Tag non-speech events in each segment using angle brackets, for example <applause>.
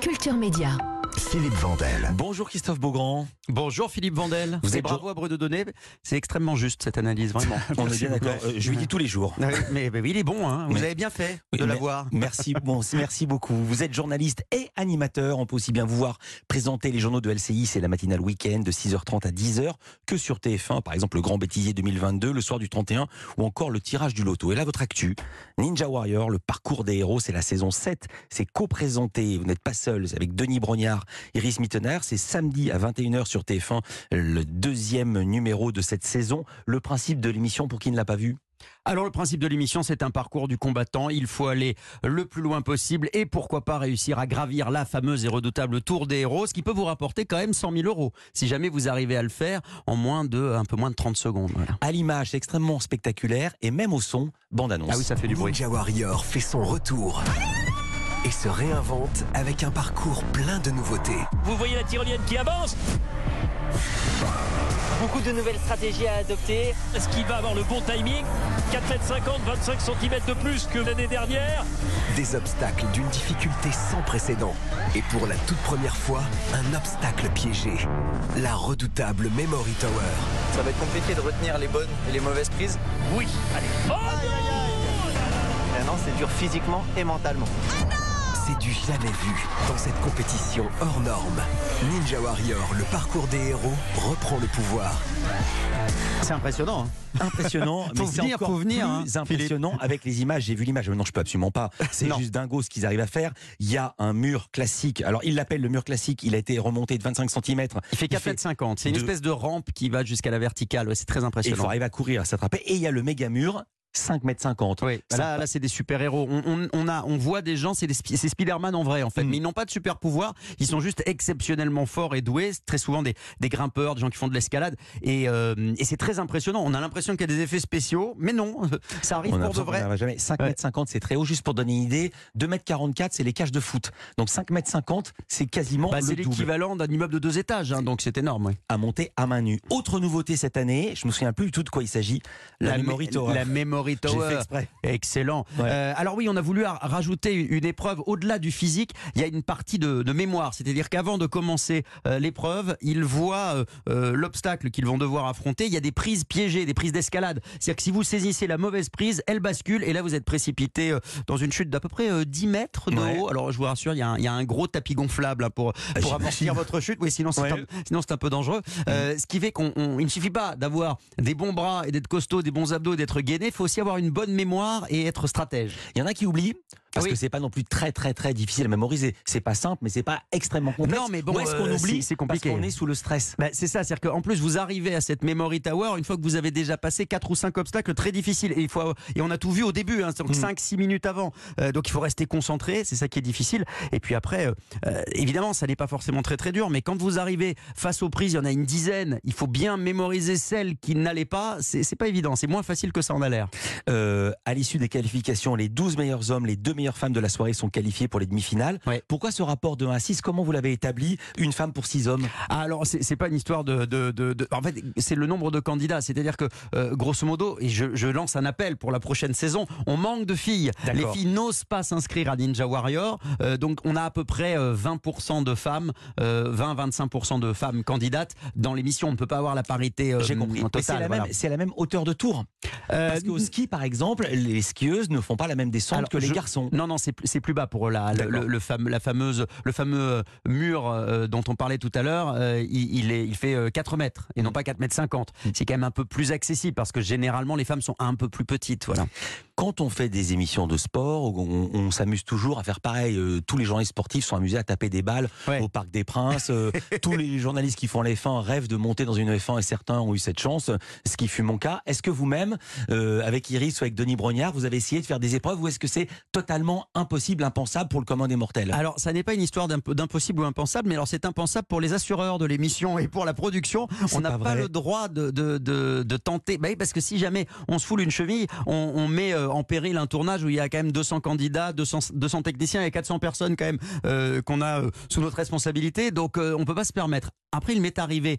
Culture Média. Philippe Vandel. Bonjour Christophe Beaugrand. Bonjour Philippe Vandel. Vous Et êtes bravo à Breu de Données. C'est extrêmement juste cette analyse, vraiment. <laughs> On est bien d'accord. Euh, je lui dis tous les jours. <laughs> Oui, mais, mais oui, il est bon, hein. vous Mais- avez bien fait Oui, de l'avoir. <laughs> Merci, bon, merci beaucoup. Vous êtes journaliste et animateur. On peut aussi bien vous voir présenter les journaux de LCI, c'est la matinale week-end de 6h30 à 10h, que sur TF1, par exemple le Grand Bêtisier 2022, le soir du 31, ou encore le tirage du loto. Et là, votre actu, Ninja Warrior, le parcours des héros, c'est la saison 7. C'est co-présenté, vous n'êtes pas seul, c'est avec Denis Brognard, Iris Mittener. C'est samedi à 21h sur TF1, le deuxième numéro de cette saison. Le principe de l'émission, pour qui ne l'a pas vu? Alors le principe de l'émission, c'est un parcours du combattant. Il faut aller le plus loin possible et pourquoi pas réussir à gravir la fameuse et redoutable tour des héros, ce qui peut vous rapporter quand même 100 000 euros si jamais vous arrivez à le faire en moins de un peu moins de 30 secondes. Voilà. À l'image, extrêmement spectaculaire et même au son, bande-annonce. Ah oui, ça fait du bruit. Ninja Warrior fait son retour et se réinvente avec un parcours plein de nouveautés. Vous voyez la tyrolienne qui avance Beaucoup de nouvelles stratégies à adopter. Est-ce qu'il va avoir le bon timing 4 mètres 50, 25 cm de plus que l'année dernière. Des obstacles d'une difficulté sans précédent. Et pour la toute première fois, un obstacle piégé. La redoutable Memory Tower. Ça va être compliqué de retenir les bonnes et les mauvaises prises. Oui, allez. Oh Maintenant, c'est dur physiquement et mentalement. C'est du jamais vu dans cette compétition hors norme. Ninja Warrior, le parcours des héros, reprend le pouvoir. C'est impressionnant. hein. impressionnant, <laughs> mais c'est venir, encore venir, plus hein, impressionnant avec les images. J'ai vu l'image, non, je peux absolument pas. C'est juste dingo ce qu'ils arrivent à faire. Il y a un mur classique. Alors, il l'appelle le mur classique. Il a été remonté de 25 cm. Il fait 4 mètres 50. C'est une de- espèce de rampe qui va jusqu'à la verticale. Ouais, c'est très Et il impressionnant. faut arriver à courir, à s'attraper. Et il y a le méga mur, 5 mètres 50. Oui, là, là c'est des super-héros. On, on- on a, on voit des gens, c'est Spider-Man en vrai, en fait. Mm. Mais ils n'ont pas de super-pouvoir. Ils sont juste exceptionnellement forts et doués. Très souvent des, des grimpeurs, des gens qui font de l'escalade. Et, euh, et c'est très impressionnant. On a l'impression qu'il y a des effets spéciaux, mais non, <laughs> ça arrive On pour de vrai. jamais. 5 Ouais. mètres 50, c'est très haut. Juste pour donner une idée, 2 mètres 44, c'est les cages de foot. Donc 5 mètres 50, c'est quasiment Bah, c'est l'équivalent d'un immeuble de deux étages, hein, donc c'est énorme. à monter à main nue. Autre nouveauté cette année, je me souviens plus du tout de quoi il s'agit. La. La Memory Tower. exprès. Excellent. Ouais. Euh, alors oui, on a voulu rajouter une épreuve au-delà du physique. Il y a une partie de, de mémoire, c'est-à-dire qu'avant de commencer euh, l'épreuve, ils voient euh, euh, l'obstacle qu'ils vont devoir affronter. Il y a des prises piégées, des prises d'escalade. C'est-à-dire que si vous saisissez la mauvaise prise, elle bascule et là vous êtes précipité euh, dans une chute d'à peu près euh, 10 mètres de Ouais. haut. Alors je vous rassure, il y, a un, il y a un gros tapis gonflable hein, pour, pour j'imagine. amortir votre chute. Oui, sinon c'est Ouais. un, peu dangereux. Euh, ce qui fait qu'on, on- il ne suffit pas d'avoir des bons bras et d'être costaud, des bons abdos et d'être gainé. Faut aussi avoir une bonne mémoire et être stratège. Il y en a qui oublient. Parce Oui. que c'est pas non plus très très très difficile à mémoriser. C'est pas simple, mais c'est pas extrêmement complexe. Non, mais bon, Où est-ce qu'on euh, oublie c'est- compliqué. Parce qu'on est sous le stress? Ben, c'est ça, c'est-à-dire qu'en plus vous arrivez à cette Memory Tower une fois que vous avez déjà passé quatre ou cinq obstacles très difficiles et il faut et on a tout vu au début, hein, donc Mm. 5-6 minutes avant, Euh, donc il faut rester concentré, c'est ça qui est difficile. Et puis après, euh, euh, évidemment, ça n'est pas forcément très très dur, mais quand vous arrivez face aux prises, il y en a une dizaine, il faut bien mémoriser celles qui n'allaient pas. C'est pas évident, c'est moins facile que ça en a l'air. Euh, à l'issue des qualifications, les 12 meilleurs hommes, les deux meilleures femmes de la soirée sont qualifiés pour les demi-finales. Ouais. Pourquoi ce rapport de 1 à 6 Comment vous l'avez établi Une femme pour 6 hommes? Ah, alors, c'est pas une histoire de. de, de- de- en fait, c'est le nombre de candidats. C'est-à-dire que, euh, grosso modo, et je, je lance un appel pour la prochaine saison, on manque de filles. Les filles n'osent pas s'inscrire à Ninja Warrior. Euh, donc, on a à peu près euh, 20% de femmes, euh, 20-25% de femmes candidates dans l'émission. On ne peut pas avoir la parité J'ai compris. c'est la, voilà. la même hauteur de tour? Parce qu'au ski, par exemple, les skieuses ne font pas la même descente Alors, que les je- garçons. Non, non, c'est plus- bas pour la, le, fame- la fameuse, le fameux euh, mur euh, dont on parlait tout à l'heure. euh, il, il est, il fait euh, 4 mètres et non pas 4 mètres 50. Mm. C'est quand même un peu plus accessible parce que généralement les femmes sont un peu plus petites. Voilà. Quand on fait des émissions de sport, on, on s'amuse toujours à faire pareil. Tous les journalistes sportifs sont amusés à taper des balles Ouais. au Parc des Princes. <laughs> Tous les journalistes qui font les F1 rêvent de monter dans une F1 et certains ont eu cette chance, ce qui fut mon cas. Est-ce que vous-même, euh, avec Iris ou avec Denis Brognard, vous avez essayé de faire des épreuves ou est-ce que c'est totalement impossible, impensable pour le commun des mortels Alors, ça n'est pas une histoire d'imp- d'impossible ou impensable, mais alors c'est impensable pour les assureurs de l'émission et pour la production. On n'a pas le droit de, de, de, de tenter. Bah oui, parce que si jamais on se foule une cheville, on, on met euh, en péril un tournage où il y a quand même 200 candidats, 200, 200 techniciens et 400 personnes quand même euh, qu'on a euh, sous notre responsabilité. Donc, euh, on peut pas se permettre. Après, il m'est arrivé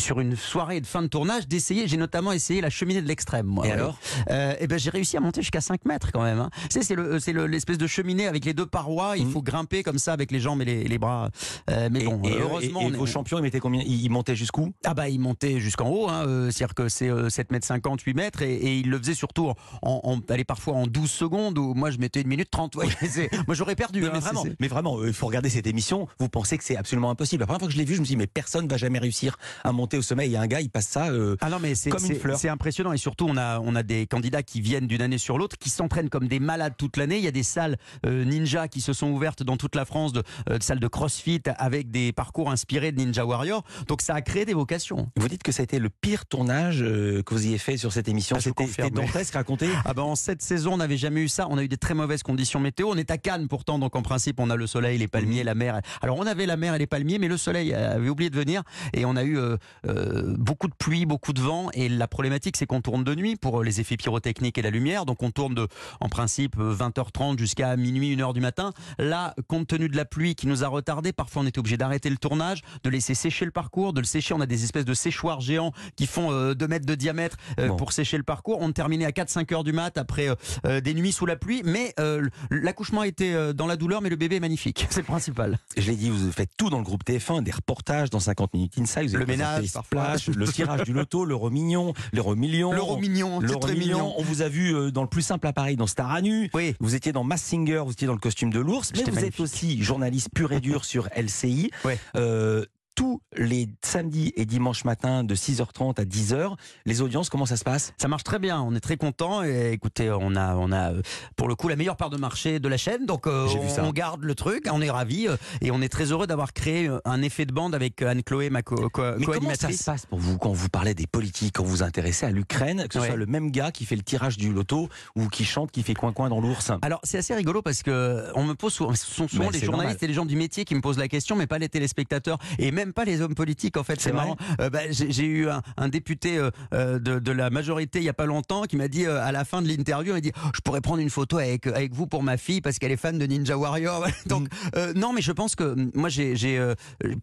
sur une soirée de fin de tournage d'essayer. J'ai notamment essayé la cheminée de l'extrême. Moi, Et ouais. alors Euh, Eh ben j'ai réussi à monter jusqu'à 5 mètres quand même. Hein. Tu sais, c'est le, c'est le- l'espèce de cheminée avec les deux parois. Il Mhm. faut grimper comme ça avec les jambes et les, les bras. Euh, mais Et, bon, et- euh, et- heureusement, et est- vos champions, ils mettaient combien? Ils ils montaient jusqu'où? Ah bah il montait jusqu'en haut, hein, euh, c'est-à-dire que c'est euh, 7 mètres 50, 8 mètres, et, et il le faisait surtout en, en, allez, parfois en 12 secondes, où moi je mettais une minute 30. ouais, c'est- moi j'aurais perdu. Non, hein, mais, c'est- vraiment, c'est- mais vraiment, euh, il faut regarder cette émission. Vous pensez que c'est absolument impossible. La première fois que je l'ai vu, je me suis dit, mais personne va jamais réussir à monter au sommet. Il y a un gars, il passe ça. euh, Ah non mais c'est Comme une fleur. c'est impressionnant et surtout on a on a des candidats qui viennent d'une année sur l'autre qui s'entraînent comme des malades toute l'année. Il y a des salles euh, ninja qui se sont ouvertes dans toute la France de, euh, de salles de CrossFit avec des parcours inspirés de Ninja Warrior. Donc ça a créé des vocations. Vous dites que ça a été le pire tournage euh, que vous ayez fait sur cette émission. Ah, C'était dantesque, raconté. Ah ben en cette saison, on n'avait jamais eu ça. On a eu des très mauvaises conditions météo. On est à Cannes pourtant, donc en principe, on a le soleil, les palmiers, Mhm. la mer. Alors on avait la mer et les palmiers, mais le soleil avait oublié de venir et on a eu euh, euh, beaucoup de pluie, beaucoup de vent. Et la problématique, c'est qu'on tourne de nuit pour les effets pyrotechniques et la lumière. Donc on tourne de, en principe, 20h30 jusqu'à minuit, 1h du matin. Là, compte tenu de la pluie qui nous a retardé, parfois on était obligé d'arrêter le tournage, de laisser sécher le parcours, de le sécher. On a des espèces de séchoirs géants qui font 2 mètres de diamètre euh, Bon. pour sécher le parcours. On terminait à 4-5 heures du mat après euh, euh, des nuits sous la pluie, mais euh, l'accouchement a été euh, dans la douleur, mais le bébé est magnifique. <laughs> C'est le principal. Je l'ai dit, vous faites tout dans le groupe TF1, des reportages dans 50 minutes inside. Vous avez Le ménage, parfois. Splash, le tirage du loto, l'euro mignon, l'euro million. L'euro mignon, L'euro mignon. On vous a vu euh, dans le plus simple appareil dans Star à nu. Oui. Vous étiez dans Mass Singer, vous étiez dans le costume de l'ours, mais vous magnifique. êtes aussi journaliste pur et dur sur LCI. Ouais. Euh, tous les samedis et dimanches matin de 6h30 à 10h, les audiences, comment ça se passe? Ça marche très bien, on est très content. Et écoutez, on a, on a euh, pour le coup la meilleure part de marché de la chaîne, donc euh, on garde le truc, on est ravis euh, et on est très heureux d'avoir créé un effet de bande avec Anne-Chloé, ma co- co- Mais comment ça se passe pour vous quand vous parlez des politiques, quand vous vous intéressez à l'Ukraine, que ce Ouais. soit le même gars qui fait le tirage du loto ou qui chante, qui fait coin-coin dans l'ours? Alors c'est assez rigolo parce que on me pose souvent, ce sont souvent Mais les journalistes normal. et les gens du métier qui me posent la question, mais pas les téléspectateurs. Et même pas les hommes politiques. En fait, C'est marrant. Euh, bah, j'ai eu un, un député euh, euh, de, de la majorité il y a pas longtemps qui m'a dit euh, à la fin de l'interview, il dit je pourrais prendre une photo avec avec vous pour ma fille parce qu'elle est fan de Ninja Warrior. <laughs> Donc euh, non, mais je pense que mm, moi j'ai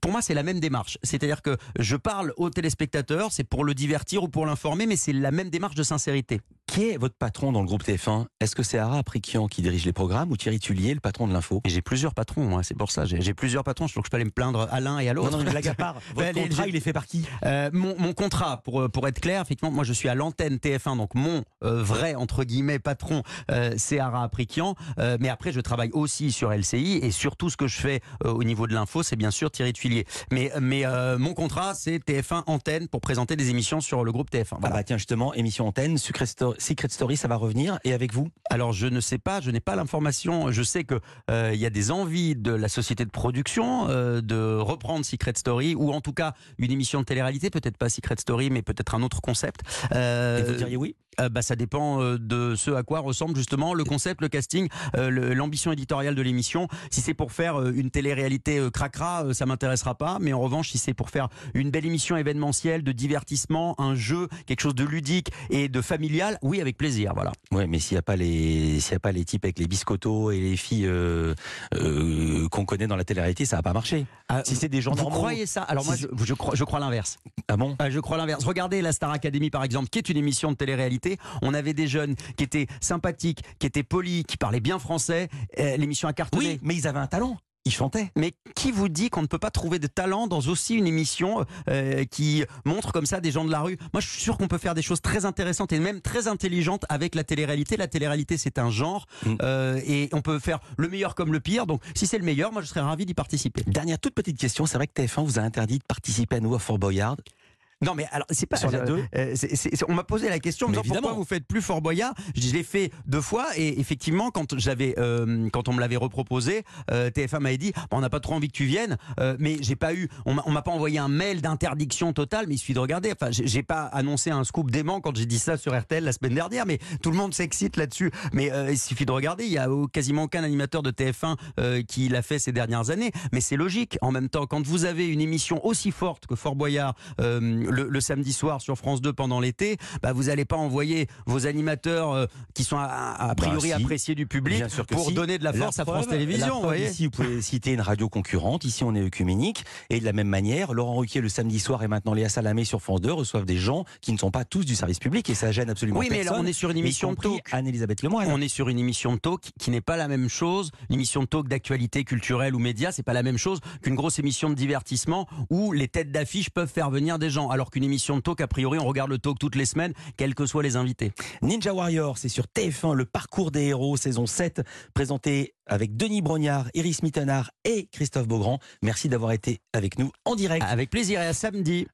pour moi c'est la même démarche. C'est-à-dire que je parle aux téléspectateurs, c'est pour le divertir ou pour l'informer, mais c'est la même démarche de sincérité. Qui est votre patron dans le groupe TF1 Est-ce que c'est Ara Aprikian qui dirige les programmes ou Thierry Tullier, le patron de l'info? J'ai plusieurs patrons, moi, c'est pour ça. J'ai j'ai plusieurs patrons, je trouve que je peux aller me plaindre à l'un et à l'autre. Mais <laughs> blague à part, votre Bah, contrat, il est fait par qui Euh, mon, mon contrat, pour, euh, pour être clair, effectivement, moi je suis à l'antenne TF1, donc mon euh, vrai, entre guillemets, patron, euh, c'est Ara Aprikian. Mais après, je travaille aussi sur LCI et surtout ce que je fais au niveau de l'info, c'est bien sûr Thierry Tuilier. Mais, mais euh, mon contrat, c'est TF1 Antenne pour présenter des émissions sur le groupe TF1. Ah Voilà. bah tiens, justement, émission antenne, Secret Story, Secret Story, ça va revenir. Et avec vous? Alors je ne sais pas, je n'ai pas l'information. Je sais euh, il y a des envies de la société de production de reprendre Secret Story ou en tout cas une émission de télé-réalité, peut-être pas Secret Story, mais peut-être un autre concept. Euh, Et vous diriez oui? Euh, bah, ça dépend euh, de ce à quoi ressemble justement le concept, le casting, euh, l'ambition éditoriale de l'émission. Si c'est pour faire une télé-réalité cracra, ça m'intéressera pas. Mais en revanche, si c'est pour faire une belle émission événementielle, de divertissement, un jeu, quelque chose de ludique et de familial, oui, avec plaisir. Voilà. Ouais, mais s'il n'y a pas les, s'il y a pas les types avec les biscottos et les filles qu'on connaît dans la télé-réalité, ça va pas marcher. Ah, Si c'est des gens Vous normaux. croyez ça? Alors moi, je, je crois, je crois l'inverse. Ah bon? Euh, je crois l'inverse. Regardez la Star Academy par exemple, qui est une émission de télé-réalité. On avait des jeunes qui étaient sympathiques, qui étaient polis, qui parlaient bien français. Euh, L'émission a cartonné. Oui, mais ils avaient un talent. Ils chantaient. Mais qui vous dit qu'on ne peut pas trouver de talent dans aussi une émission euh, qui montre comme ça des gens de la rue? Moi, je suis sûr qu'on peut faire des choses très intéressantes et même très intelligentes avec la télé-réalité. La télé-réalité, c'est un genre Mm. euh, et on peut faire le meilleur comme le pire. Donc, si c'est le meilleur, moi, je serais ravi d'y participer. Dernière toute petite question, c'est vrai que TF1 vous a interdit de participer à nouveau à Fort Boyard. Non, mais alors, c'est pas. Sur euh, deux euh, c'est- c'est- c'est- on m'a posé la question en me Mais disant pourquoi évidemment. vous faites plus Fort Boyard? Je l'ai fait deux fois et effectivement, quand j'avais, euh, quand on me l'avait reproposé, euh, TF1 m'avait dit Bon, on n'a pas trop envie que tu viennes, euh, mais j'ai pas eu, on m'a- on m'a pas envoyé un mail d'interdiction totale, mais il suffit de regarder. Enfin, j'ai j'ai pas annoncé un scoop dément quand j'ai dit ça sur RTL la semaine dernière, mais tout le monde s'excite là-dessus. Mais euh, il suffit de regarder. Il y a au- quasiment aucun animateur de TF1 euh, qui l'a fait ces dernières années, mais c'est logique. En même temps, quand vous avez une émission aussi forte que Fort Boyard, euh, le, le samedi soir sur France 2 pendant l'été, bah, vous n'allez pas envoyer vos animateurs euh, qui sont a, a priori Bah, si. appréciés du public pour si. donner de la force à France preuve- Télévisions. vous voyez ici, vous pouvez citer une radio concurrente. Ici, on est œcuménique. Et de la même manière, Laurent Ruquier, le samedi soir, et maintenant Léa Salamé sur France 2 reçoivent des gens qui ne sont pas tous du service public. Et ça gêne absolument Oui, mais là, personne. on est sur une émission de talk. Anne-Elisabeth Lemoyne. On est sur une émission de talk qui n'est pas la même chose. Une émission de talk d'actualité culturelle ou média, c'est pas la même chose qu'une grosse émission de divertissement où les têtes d'affiche peuvent faire venir des gens. Alors qu'une émission de talk, a priori, on regarde le talk toutes les semaines, quels que soient les invités. Ninja Warrior, c'est sur TF1, le parcours des héros, saison 7, présenté avec Denis Brognard, Iris Mittenard et Christophe Beaugrand. Merci d'avoir été avec nous en direct. Avec plaisir et à samedi.